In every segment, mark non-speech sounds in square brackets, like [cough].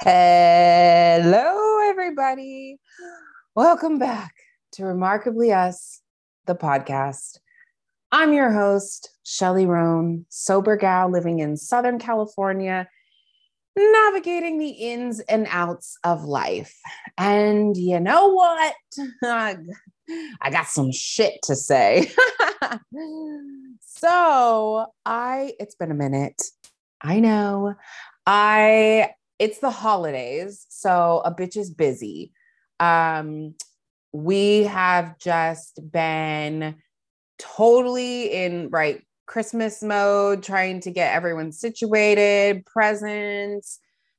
Hello, everybody. Welcome back to Remarkably Us, the podcast. I'm your host, Shelly Roan, sober gal living in Southern California, navigating the ins and outs of life. And you know what? [laughs] I got some shit to say. [laughs] so, I, it's been a minute. I know. I it's the holidays, so a bitch is busy. Um, we have just been totally in right Christmas mode, trying to get everyone situated, presents,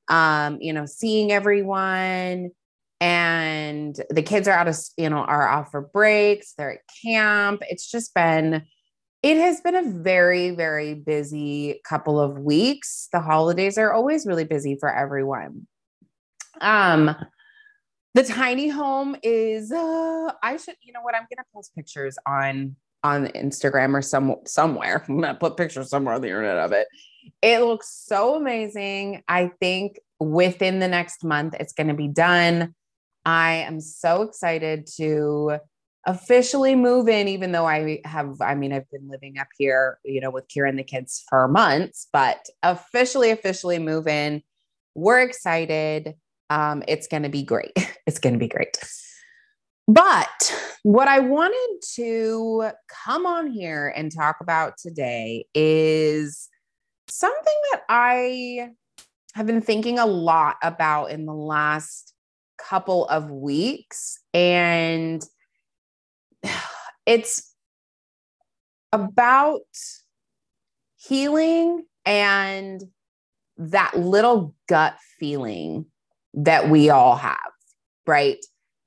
um, you know, seeing everyone. And the kids are out of, you know, are off for breaks, they're at camp. It's just been it has been a very, very busy couple of weeks. The holidays are always really busy for everyone. Um, the tiny home is uh, I should, you know what, I'm gonna post pictures on on Instagram or some somewhere. I'm gonna put pictures somewhere on the internet of it. It looks so amazing. I think within the next month it's gonna be done. I am so excited to officially move in, even though I have, I mean, I've been living up here, you know, with Kira and the kids for months, but officially, officially move in. We're excited. Um, it's going to be great. [laughs] It's going to be great. But what I wanted to come on here and talk about today is something that I have been thinking a lot about in the last couple of weeks. And it's about healing and that little gut feeling that we all have, right?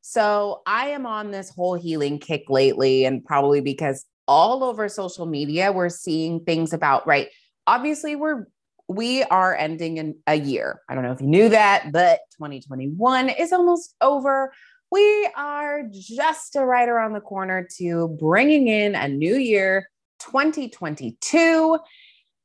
So I am on this whole healing kick lately, and probably because all over social media, we're seeing things about, right? Obviously, we're we are ending in a year. I don't know if you knew that, but 2021 is almost over we are just a right around the corner to bringing in a new year, 2022.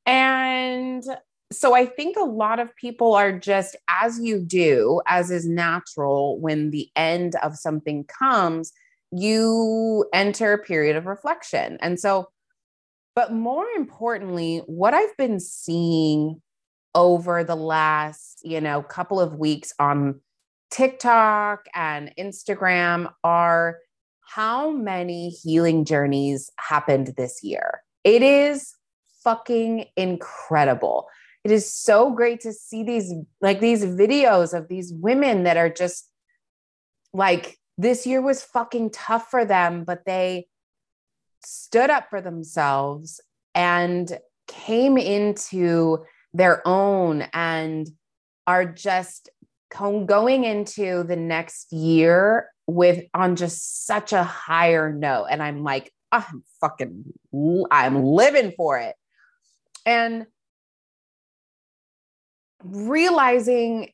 And so I think a lot of people are just as you do, as is natural when the end of something comes, you enter a period of reflection. And so, but more importantly, what I've been seeing over the last, you know, couple of weeks on TikTok and Instagram are how many healing journeys happened this year. It is fucking incredible. It is so great to see these like these videos of these women that are just like this year was fucking tough for them, but they stood up for themselves and came into their own and are just going into the next year with on just such a higher note. And I'm like, ah, I'm fucking, I'm living for it. And realizing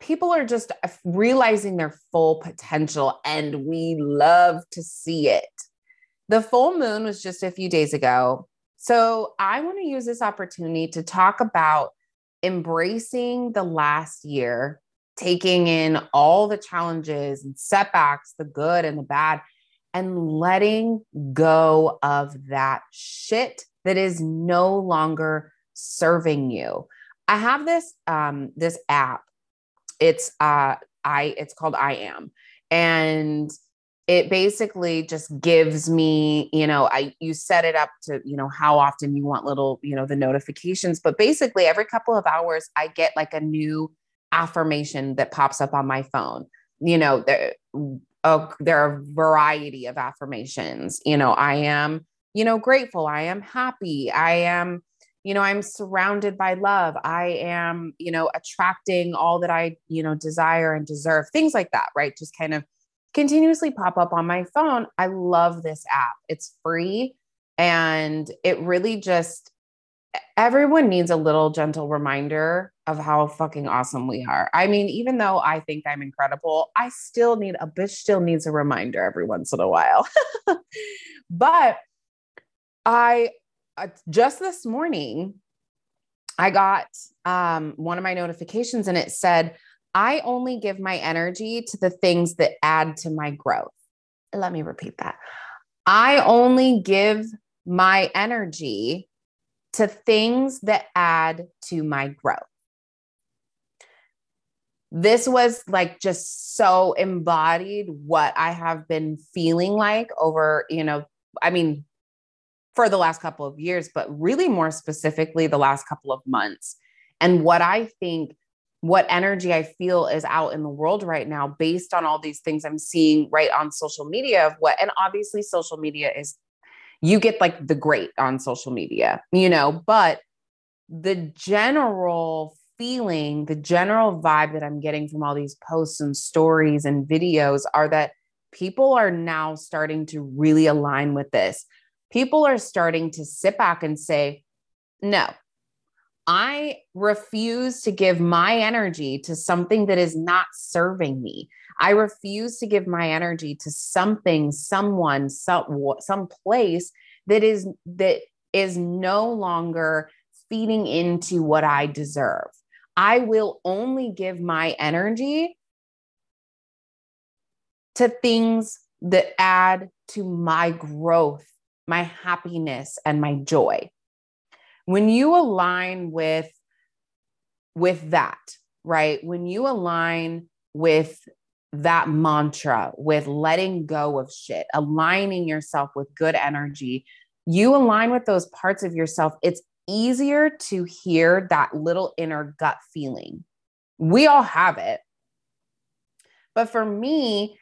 people are just uh, realizing their full potential, and we love to see it. The full moon was just a few days ago. So I want to use this opportunity to talk about embracing the last year, taking in all the challenges and setbacks, the good and the bad, and letting go of that shit that is no longer serving you. I have this um this app. It's uh I it's called I am. And it basically just gives me you know i you set it up to you know how often you want little you know the notifications but basically every couple of hours i get like a new affirmation that pops up on my phone. You know there, uh, there are a variety of affirmations. You know i am you know grateful. I am happy. I am you know i'm surrounded by love. I am you know attracting all that i you know desire and deserve. Things like that right? Just kind of continuously pop up on my phone. I love this app. It's free. And it really just everyone needs a little gentle reminder of how fucking awesome we are. I mean, even though I think I'm incredible, I still need a bitch still needs a reminder every once in a while. [laughs] but I uh, just this morning I got um, one of my notifications and it said, I only give my energy to the things that add to my growth. Let me repeat that. I only give my energy to things that add to my growth. This was like just so embodied what I have been feeling like over, you know, I mean, for the last couple of years, but really more specifically the last couple of months. And what I think, what energy I feel is out in the world right now, based on all these things I'm seeing right on social media of what, and obviously social media is you get like the great on social media, you know, but the general feeling, the general vibe that I'm getting from all these posts and stories and videos are that people are now starting to really align with this. People are starting to sit back and say, no, I refuse to give my energy to something that is not serving me. I refuse to give my energy to something, someone, some some place that is that is no longer feeding into what I deserve. I will only give my energy to things that add to my growth, my happiness and my joy. When you align with with that, right? When you align with that mantra with letting go of shit, aligning yourself with good energy, you align with those parts of yourself, it's easier to hear that little inner gut feeling. We all have it. But for me,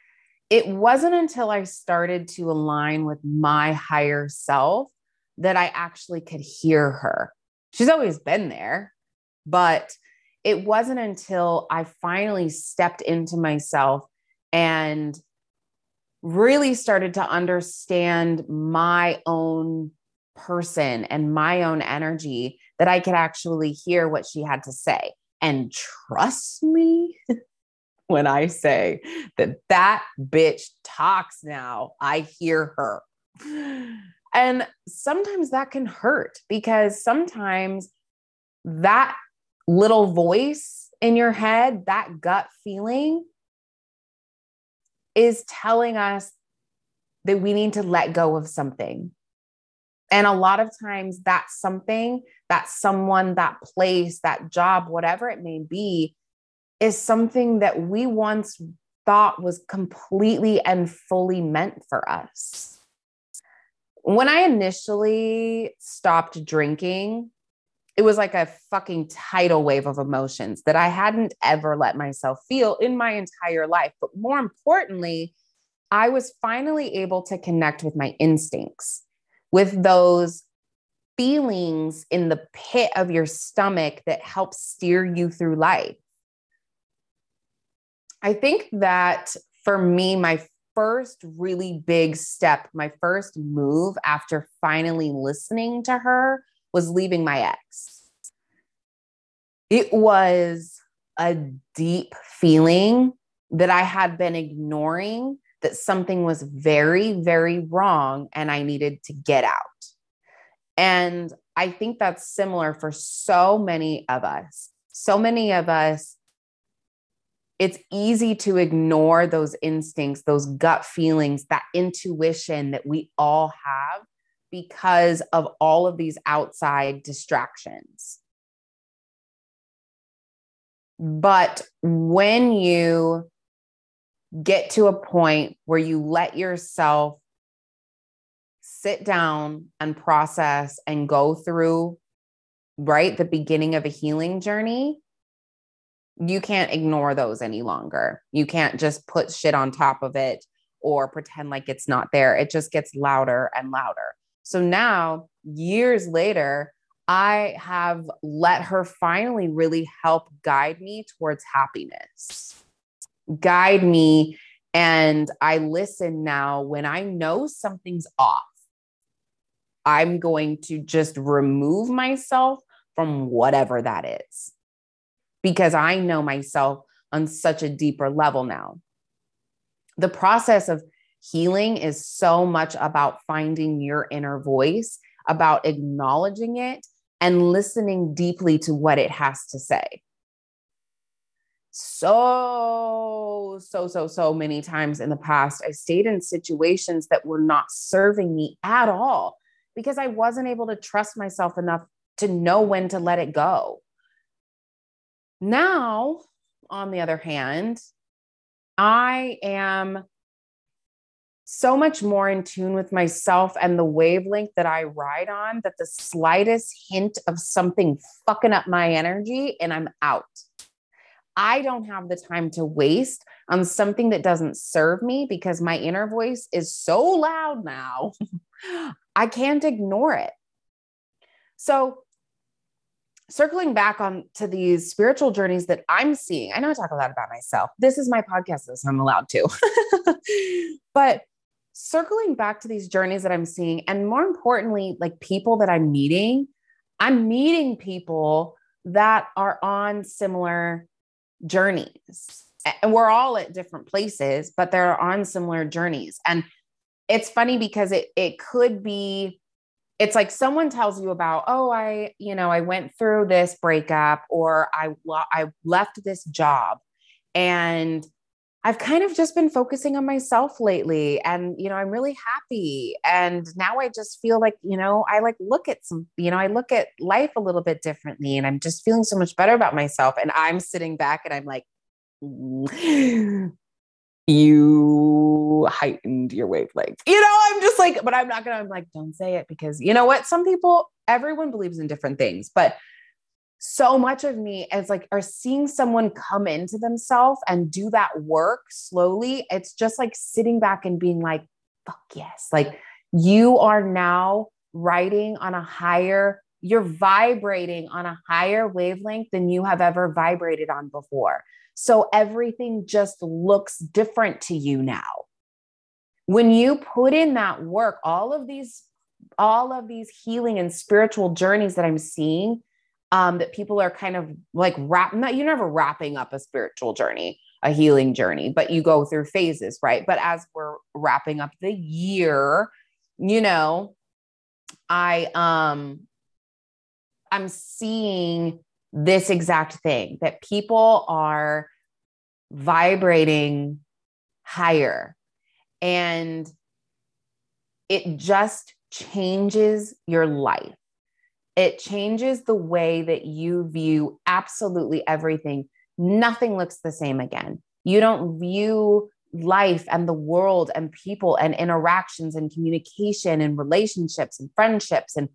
it wasn't until I started to align with my higher self that I actually could hear her. She's always been there, but it wasn't until I finally stepped into myself and really started to understand my own person and my own energy that I could actually hear what she had to say. And trust me [laughs] when I say that that bitch talks now, I hear her. [sighs] And sometimes that can hurt because sometimes that little voice in your head, that gut feeling, is telling us that we need to let go of something. And a lot of times, that something, that someone, that place, that job, whatever it may be, is something that we once thought was completely and fully meant for us. When I initially stopped drinking, it was like a fucking tidal wave of emotions that I hadn't ever let myself feel in my entire life. But more importantly, I was finally able to connect with my instincts, with those feelings in the pit of your stomach that help steer you through life. I think that for me, my first really big step, my first move after finally listening to her was leaving my ex. It was a deep feeling that I had been ignoring that something was very, very wrong and I needed to get out. And I think that's similar for so many of us. So many of us, it's easy to ignore those instincts, those gut feelings, that intuition that we all have because of all of these outside distractions. But when you get to a point where you let yourself sit down and process and go through, right, the beginning of a healing journey, you can't ignore those any longer. You can't just put shit on top of it or pretend like it's not there. It just gets louder and louder. So now, years later, I have let her finally really help guide me towards happiness, guide me. And I listen now when I know something's off. I'm going to just remove myself from whatever that is because I know myself on such a deeper level now. The process of healing is so much about finding your inner voice, about acknowledging it and listening deeply to what it has to say. So, so, so, so many times in the past, I stayed in situations that were not serving me at all because I wasn't able to trust myself enough to know when to let it go. Now, on the other hand, I am so much more in tune with myself and the wavelength that I ride on that the slightest hint of something fucking up my energy and I'm out. I don't have the time to waste on something that doesn't serve me because my inner voice is so loud now. [laughs] I can't ignore it. So, circling back on to these spiritual journeys that I'm seeing, I know I talk a lot about myself. This is my podcast, so I'm allowed to. [laughs] but circling back to these journeys that I'm seeing, and more importantly, like people that I'm meeting, I'm meeting people that are on similar journeys. And we're all at different places, but they're on similar journeys. And it's funny because it it could be it's like someone tells you about oh i you know i went through this breakup or i i left this job and i've kind of just been focusing on myself lately and you know i'm really happy and now i just feel like you know i like look at some you know i look at life a little bit differently and i'm just feeling so much better about myself and i'm sitting back and i'm like you heightened your wavelength. You know, I'm just like, but I'm not gonna, I'm like, don't say it because you know what? Some people, everyone believes in different things, but so much of me is like, are seeing someone come into themselves and do that work slowly. It's just like sitting back and being like, fuck yes. Like you are now writing on a higher, you're vibrating on a higher wavelength than you have ever vibrated on before. So everything just looks different to you now. When you put in that work, all of these all of these healing and spiritual journeys that I'm seeing um, that people are kind of like wrap not you're never wrapping up a spiritual journey, a healing journey, but you go through phases, right? But as we're wrapping up the year, you know, I um I'm seeing this exact thing that people are vibrating higher and it just changes your life. It changes the way that you view absolutely everything. Nothing looks the same again. You don't view life and the world and people and interactions and communication and relationships and friendships and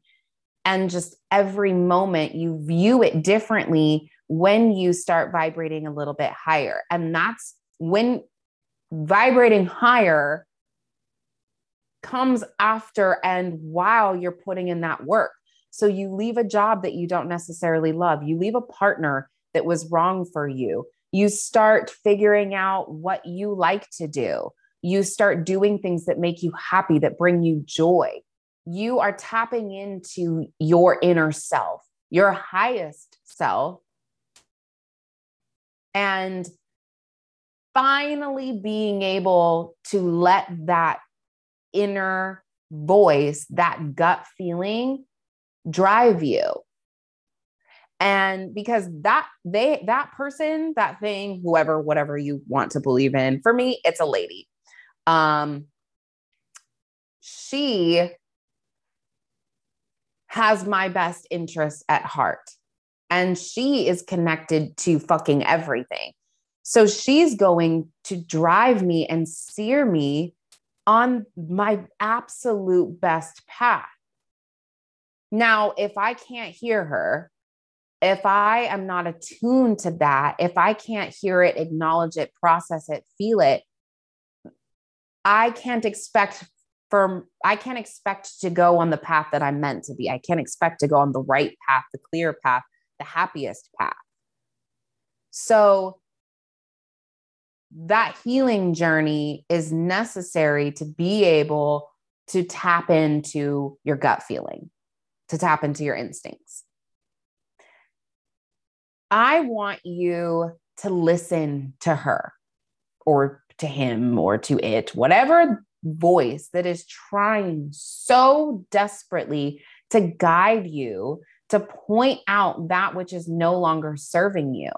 and just every moment you view it differently when you start vibrating a little bit higher. And that's when vibrating higher comes after and while you're putting in that work. So you leave a job that you don't necessarily love, you leave a partner that was wrong for you. You start figuring out what you like to do. You start doing things that make you happy, that bring you joy you are tapping into your inner self, your highest self, and finally being able to let that inner voice, that gut feeling drive you. And because that they that person, that thing, whoever, whatever you want to believe in, for me, it's a lady. Um, she has my best interests at heart. And she is connected to fucking everything. So she's going to drive me and steer me on my absolute best path. Now, if I can't hear her, if I am not attuned to that, if I can't hear it, acknowledge it, process it, feel it, I can't expect for I can't expect to go on the path that I'm meant to be. I can't expect to go on the right path, the clear path, the happiest path. So that healing journey is necessary to be able to tap into your gut feeling, to tap into your instincts. I want you to listen to her or to him or to it, whatever voice that is trying so desperately to guide you to point out that which is no longer serving you.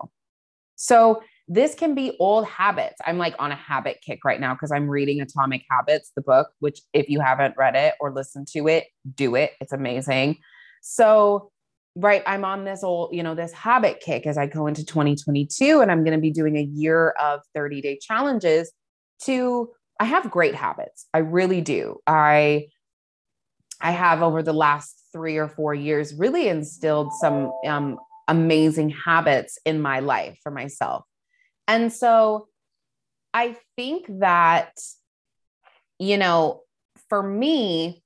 So this can be old habits. I'm like on a habit kick right now because I'm reading Atomic Habits, the book, which if you haven't read it or listened to it, do it. It's amazing. So, right, I'm on this old, you know, this habit kick as I go into 2022 and I'm going to be doing a year of 30 day challenges to I have great habits. I really do. I I have over the last 3 or 4 years really instilled some um amazing habits in my life for myself and so I think that, you know, for me,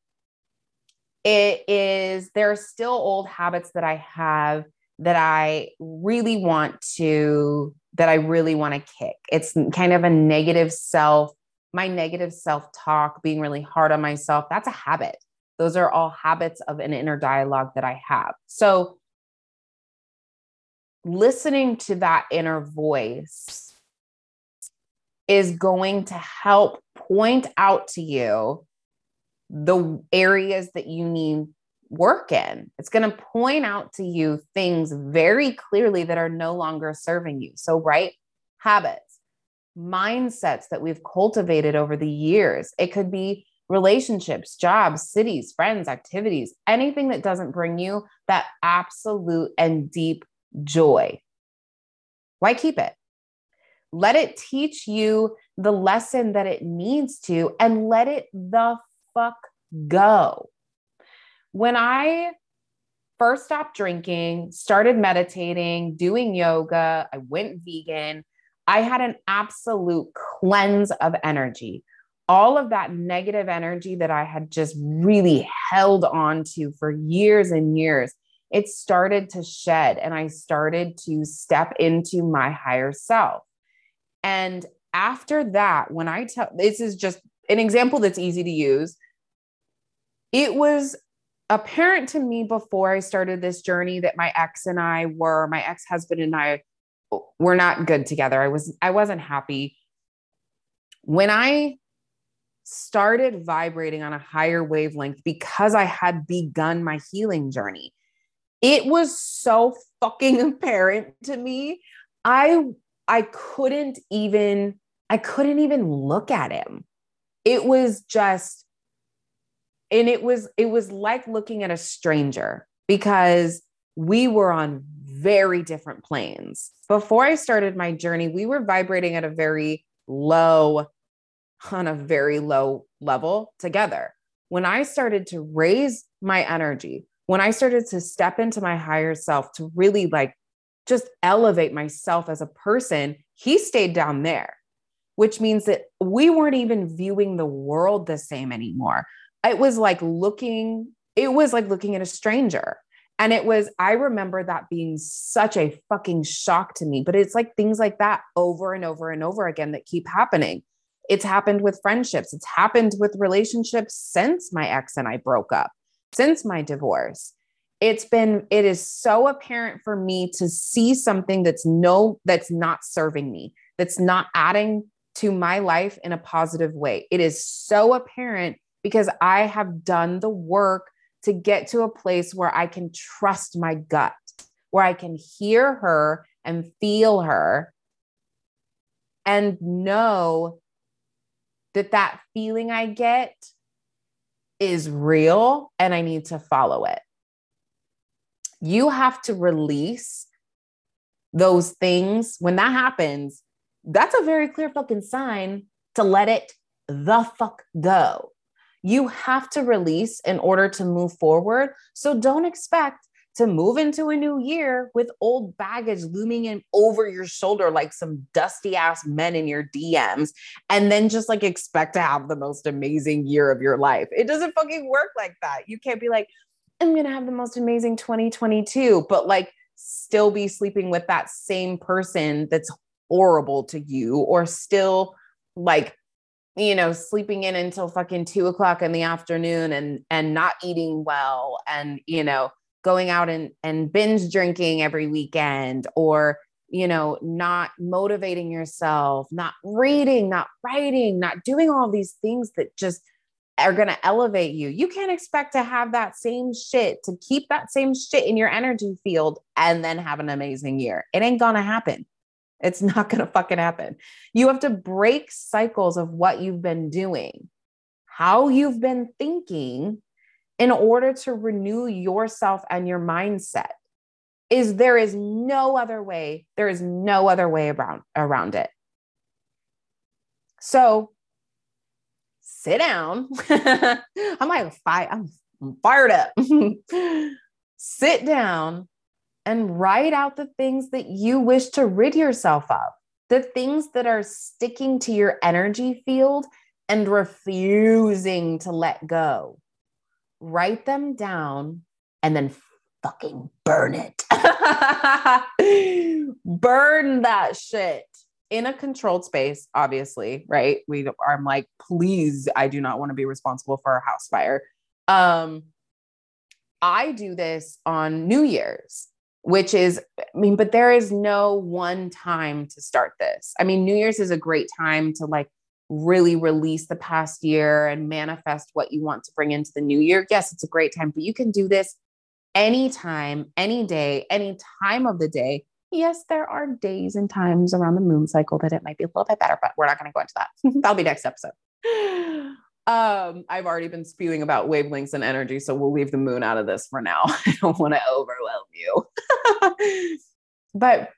it is, there are still old habits that I have that I really want to, that I really want to kick. It's kind of a negative self, my negative self talk, being really hard on myself. That's a habit. Those are all habits of an inner dialogue that I have. So listening to that inner voice is going to help point out to you the areas that you need work in. It's going to point out to you things very clearly that are no longer serving you. So, right? Habits, mindsets that we've cultivated over the years. It could be relationships, jobs, cities, friends, activities, anything that doesn't bring you that absolute and deep joy. Why keep it? Let it teach you the lesson that it needs to and let it the fuck go. When I first stopped drinking, started meditating, doing yoga, I went vegan, I had an absolute cleanse of energy. All of that negative energy that I had just really held on to for years and years it started to shed and I started to step into my higher self. And after that, when I tell this is just an example that's easy to use, it was apparent to me before I started this journey that my ex and I were, my ex husband and I were not good together. I was, I wasn't happy. When I started vibrating on a higher wavelength because I had begun my healing journey, it was so fucking [laughs] apparent to me. I I couldn't even I couldn't even look at him. It was just and it was it was like looking at a stranger because we were on very different planes. Before I started my journey, we were vibrating at a very low on a very low level together. When I started to raise my energy, when I started to step into my higher self to really like just elevate myself as a person, he stayed down there, which means that we weren't even viewing the world the same anymore. It was like looking, it was like looking at a stranger. And it was, I remember that being such a fucking shock to me. But it's like things like that over and over and over again that keep happening. It's happened with friendships, it's happened with relationships since my ex and I broke up since my divorce it's been it is so apparent for me to see something that's no that's not serving me that's not adding to my life in a positive way. It is so apparent because i have done the work to get to a place where i can trust my gut where i can hear her and feel her and know that that feeling i get is real and I need to follow it. You have to release those things. When that happens, that's a very clear fucking sign to let it the fuck go. You have to release in order to move forward. So don't expect to move into a new year with old baggage looming in over your shoulder like some dusty ass men in your DMs and then just like expect to have the most amazing year of your life. It doesn't fucking work like that. You can't be like, I'm going to have the most amazing 2022, but like still be sleeping with that same person that's horrible to you or still like you know sleeping in until fucking two o'clock in the afternoon and and not eating well and you know going out and, and binge drinking every weekend or you know not motivating yourself not reading not writing not doing all these things that just are going to elevate you. You can't expect to have that same shit, to keep that same shit in your energy field and then have an amazing year. It ain't to happen. It's [laughs] not to fucking happen. You have to break cycles of what you've been doing, how you've been thinking in order to renew yourself and your mindset. Is there is no other way. There is no other way around around it. So sit down. I'm like, fire, I'm fired up. [laughs] sit down and write out the things that you wish to rid yourself of, the things that are sticking to your energy field and refusing to let go. Write them down and then fucking burn it. [laughs] burn that shit in a controlled space, obviously, right? We I'm like, please, I do not want to be responsible for a house fire. Um, I do this on New Year's, which is, I mean, but there is no one time to start this. I mean, New Year's is a great time to like really release the past year and manifest what you want to bring into the new year. Yes, it's a great time, but you can do this anytime, any day, any time of the day yes, there are days and times around the moon cycle that it might be a little bit better, but we're not going to go into that. [laughs] That'll be next episode. [sighs] Um, I've already been spewing about wavelengths and energy, so we'll leave the moon out of this for now. [laughs] I don't want to overwhelm you. [laughs] but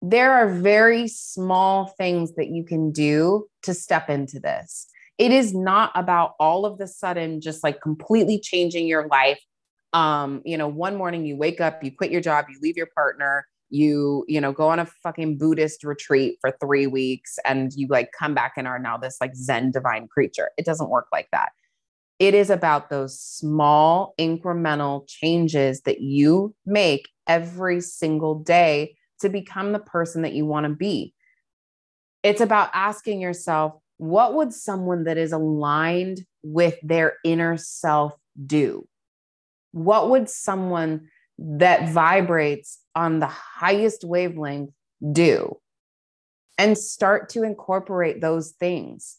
there are very small things that you can do to step into this. It is not about all of the sudden just like completely changing your life. Um you know one morning you wake up you quit your job you leave your partner you you know go on a fucking buddhist retreat for 3 weeks and you like come back and are now this like zen divine creature. It doesn't work like that. It is about those small incremental changes that you make every single day to become the person that you want to be it's about asking yourself what would someone that is aligned with their inner self do what would someone that vibrates on the highest wavelength do? And start to incorporate those things.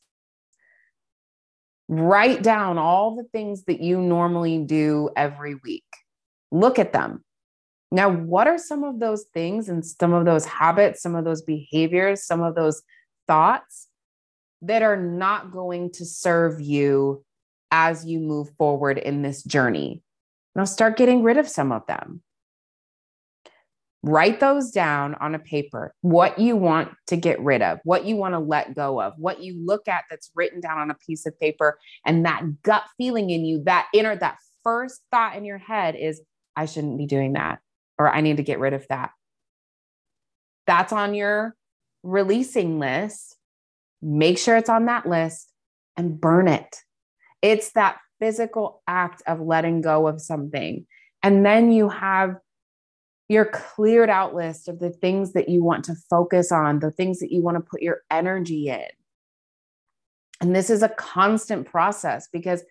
Write down all the things that you normally do every week. Look at them. Now, what are some of those things and some of those habits, some of those behaviors, some of those thoughts that are not going to serve you as you move forward in this journey? Now start getting rid of some of them. Write those down on a paper, what you want to get rid of, what you want to let go of, what you look at that's written down on a piece of paper. And that gut feeling in you, that inner, that first thought in your head is, I shouldn't be doing that, or I need to get rid of that. That's on your releasing list. Make sure it's on that list and burn it. It's that physical act of letting go of something. And then you have your cleared out list of the things that you want to focus on, the things that you want to put your energy in. And this is a constant process because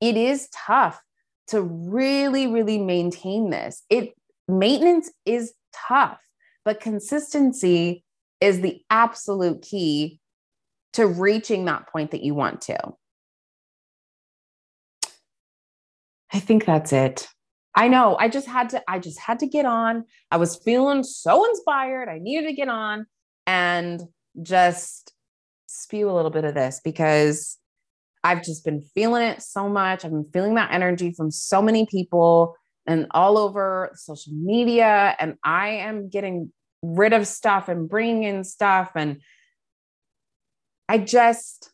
it is tough to really, really maintain this. It maintenance is tough, but consistency is the absolute key to reaching that point that you want to. I think that's it. I know. I just had to, I just had to get on. I was feeling so inspired. I needed to get on and just spew a little bit of this because I've just been feeling it so much. I've been feeling that energy from so many people and all over social media. And I am getting rid of stuff and bringing in stuff. And I just,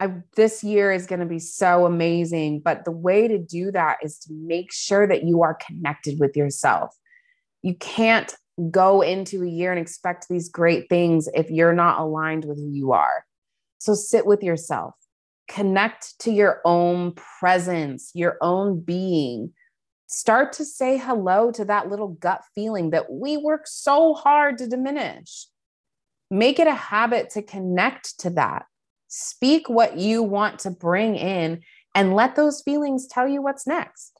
I, this year is going to be so amazing. But the way to do that is to make sure that you are connected with yourself. You can't go into a year and expect these great things if you're not aligned with who you are. So sit with yourself, connect to your own presence, your own being. Start to say hello to that little gut feeling that we work so hard to diminish. Make it a habit to connect to that Speak what you want to bring in and let those feelings tell you what's next.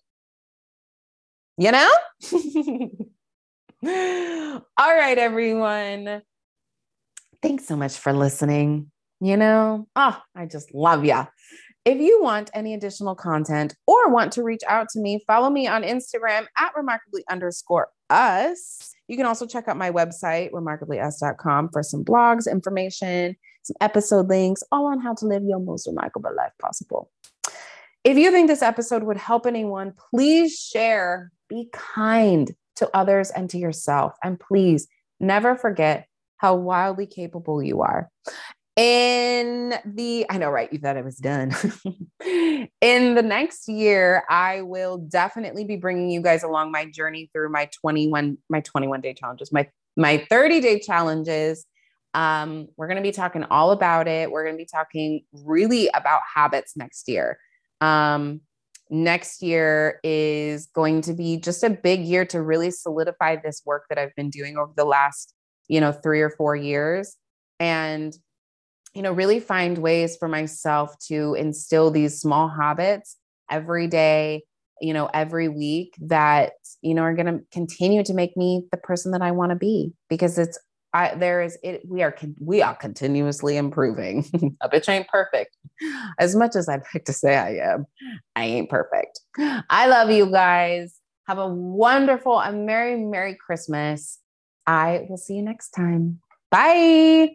You know? [laughs] All right, everyone. Thanks so much for listening. You know, oh, I just love ya. If you want any additional content or want to reach out to me, follow me on Instagram at remarkably underscore us. You can also check out my website, remarkablyus.com, for some blogs, information, some episode links, all on how to live your most remarkable life possible. If you think this episode would help anyone, please share. Be kind to others and to yourself. And please never forget how wildly capable you are. In the, I know, right? You thought I was done. [laughs] in the next year, I will definitely be bringing you guys along my journey through my 21, my 21 day challenges, my, my 30 day challenges. Um, we're going to be talking all about it. We're going to be talking really about habits next year. Um, next year is going to be just a big year to really solidify this work that I've been doing over the last, you know, three or four years. And you know, really find ways for myself to instill these small habits every day, you know, every week that, you know, are going to continue to make me the person that I want to be because it's, I, there is it, we are, we are continuously improving. [laughs] a bitch ain't perfect. As much as I'd like to say I am, I ain't perfect. I love you guys. Have a wonderful and merry, merry Christmas. I will see you next time. Bye.